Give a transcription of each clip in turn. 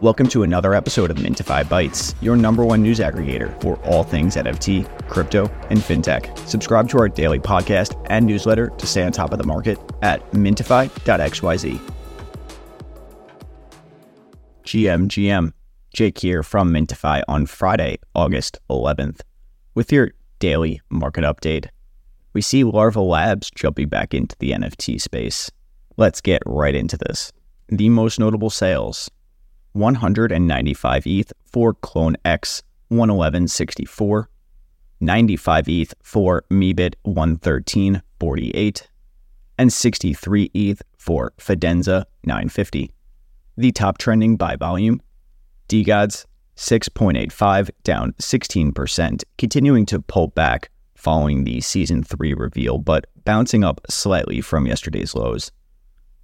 Welcome to another episode of Mintify Bytes, your number one news aggregator for all things NFT, crypto, and fintech. Subscribe to our daily podcast and newsletter to stay on top of the market at mintify.xyz. GM GM, Jake here from Mintify on Friday, August 11th, with your daily market update. We see Larva Labs jumping back into the NFT space. Let's get right into this. The most notable sales 195 ETH for Clone X 111.64, 95 ETH for Meebit 113.48, and 63 ETH for Fidenza 950. The top trending by volume DeGods 6.85 down 16%, continuing to pull back following the season 3 reveal, but bouncing up slightly from yesterday's lows.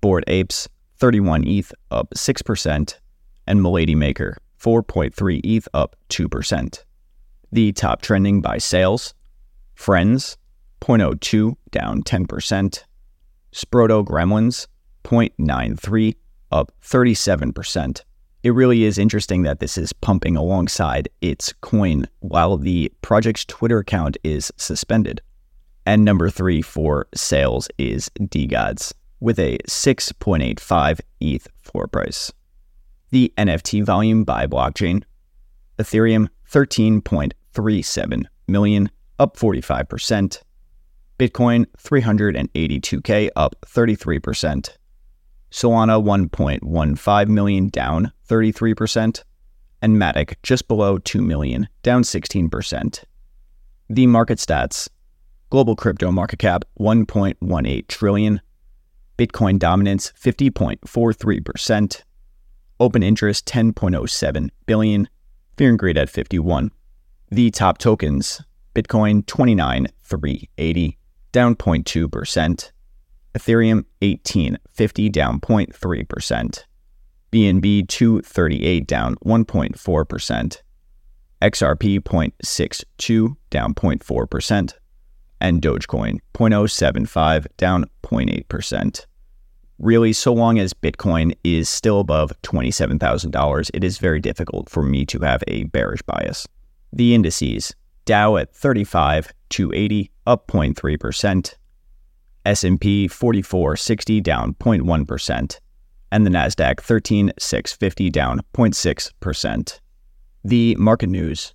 Bored Apes 31 ETH up 6%, and Milady Maker 4.3 ETH up 2%. The top trending by sales Friends 0.02 down 10%, Sproto Gremlins 0.93 up 37%. It really is interesting that this is pumping alongside its coin while the project's Twitter account is suspended. And number three for sales is DeGods with a 6.85 ETH floor price. The NFT volume by blockchain Ethereum 13.37 million, up 45%. Bitcoin 382k, up 33%. Solana 1.15 million, down 33%. And Matic just below 2 million, down 16%. The market stats global crypto market cap 1.18 trillion, Bitcoin dominance 50.43%, open interest 10.07 billion, fear and greed at 51. The top tokens Bitcoin 29,380, down 0.2%. Ethereum 1850 down 0.3%. BNB 238 down 1.4%. XRP 0.62 down 0.4%. And Dogecoin 0.075 down 0.8%. Really, so long as Bitcoin is still above $27,000, it is very difficult for me to have a bearish bias. The indices Dow at 35, 280, up 0.3%. S&P 4460 down 0.1%, and the Nasdaq 13650 down 0.6%. The market news.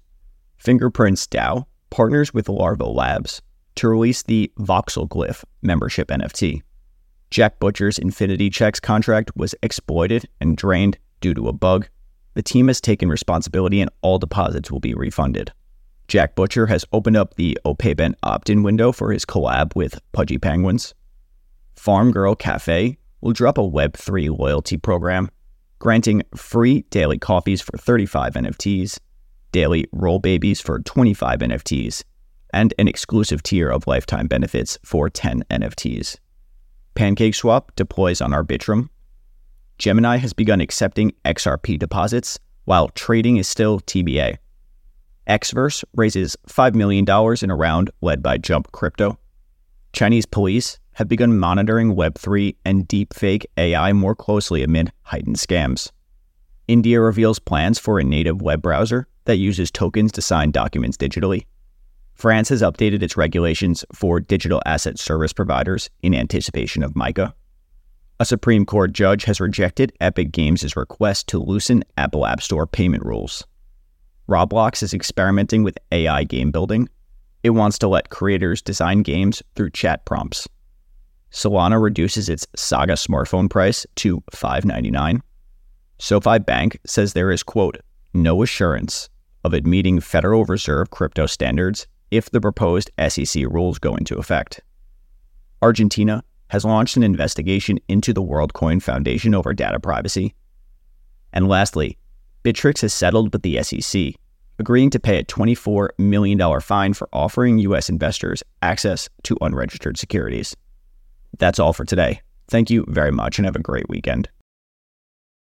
Fingerprints DAO partners with Larva Labs to release the Voxel Glyph membership NFT. Jack Butcher's Infinity Checks contract was exploited and drained due to a bug. The team has taken responsibility and all deposits will be refunded. Jack Butcher has opened up the Opepen opt in window for his collab with Pudgy Penguins. Farm Girl Cafe will drop a Web3 loyalty program, granting free daily coffees for 35 NFTs, daily roll babies for 25 NFTs, and an exclusive tier of lifetime benefits for 10 NFTs. PancakeSwap deploys on Arbitrum. Gemini has begun accepting XRP deposits, while trading is still TBA. Xverse raises $5 million in a round led by Jump Crypto. Chinese police have begun monitoring Web3 and deepfake AI more closely amid heightened scams. India reveals plans for a native web browser that uses tokens to sign documents digitally. France has updated its regulations for digital asset service providers in anticipation of MICA. A Supreme Court judge has rejected Epic Games' request to loosen Apple App Store payment rules. Roblox is experimenting with AI game building. It wants to let creators design games through chat prompts. Solana reduces its Saga smartphone price to $5.99. SoFi Bank says there is, quote, no assurance of it meeting Federal Reserve crypto standards if the proposed SEC rules go into effect. Argentina has launched an investigation into the WorldCoin Foundation over data privacy. And lastly, Bittrex has settled with the SEC, agreeing to pay a $24 million fine for offering U.S. investors access to unregistered securities. That's all for today. Thank you very much and have a great weekend.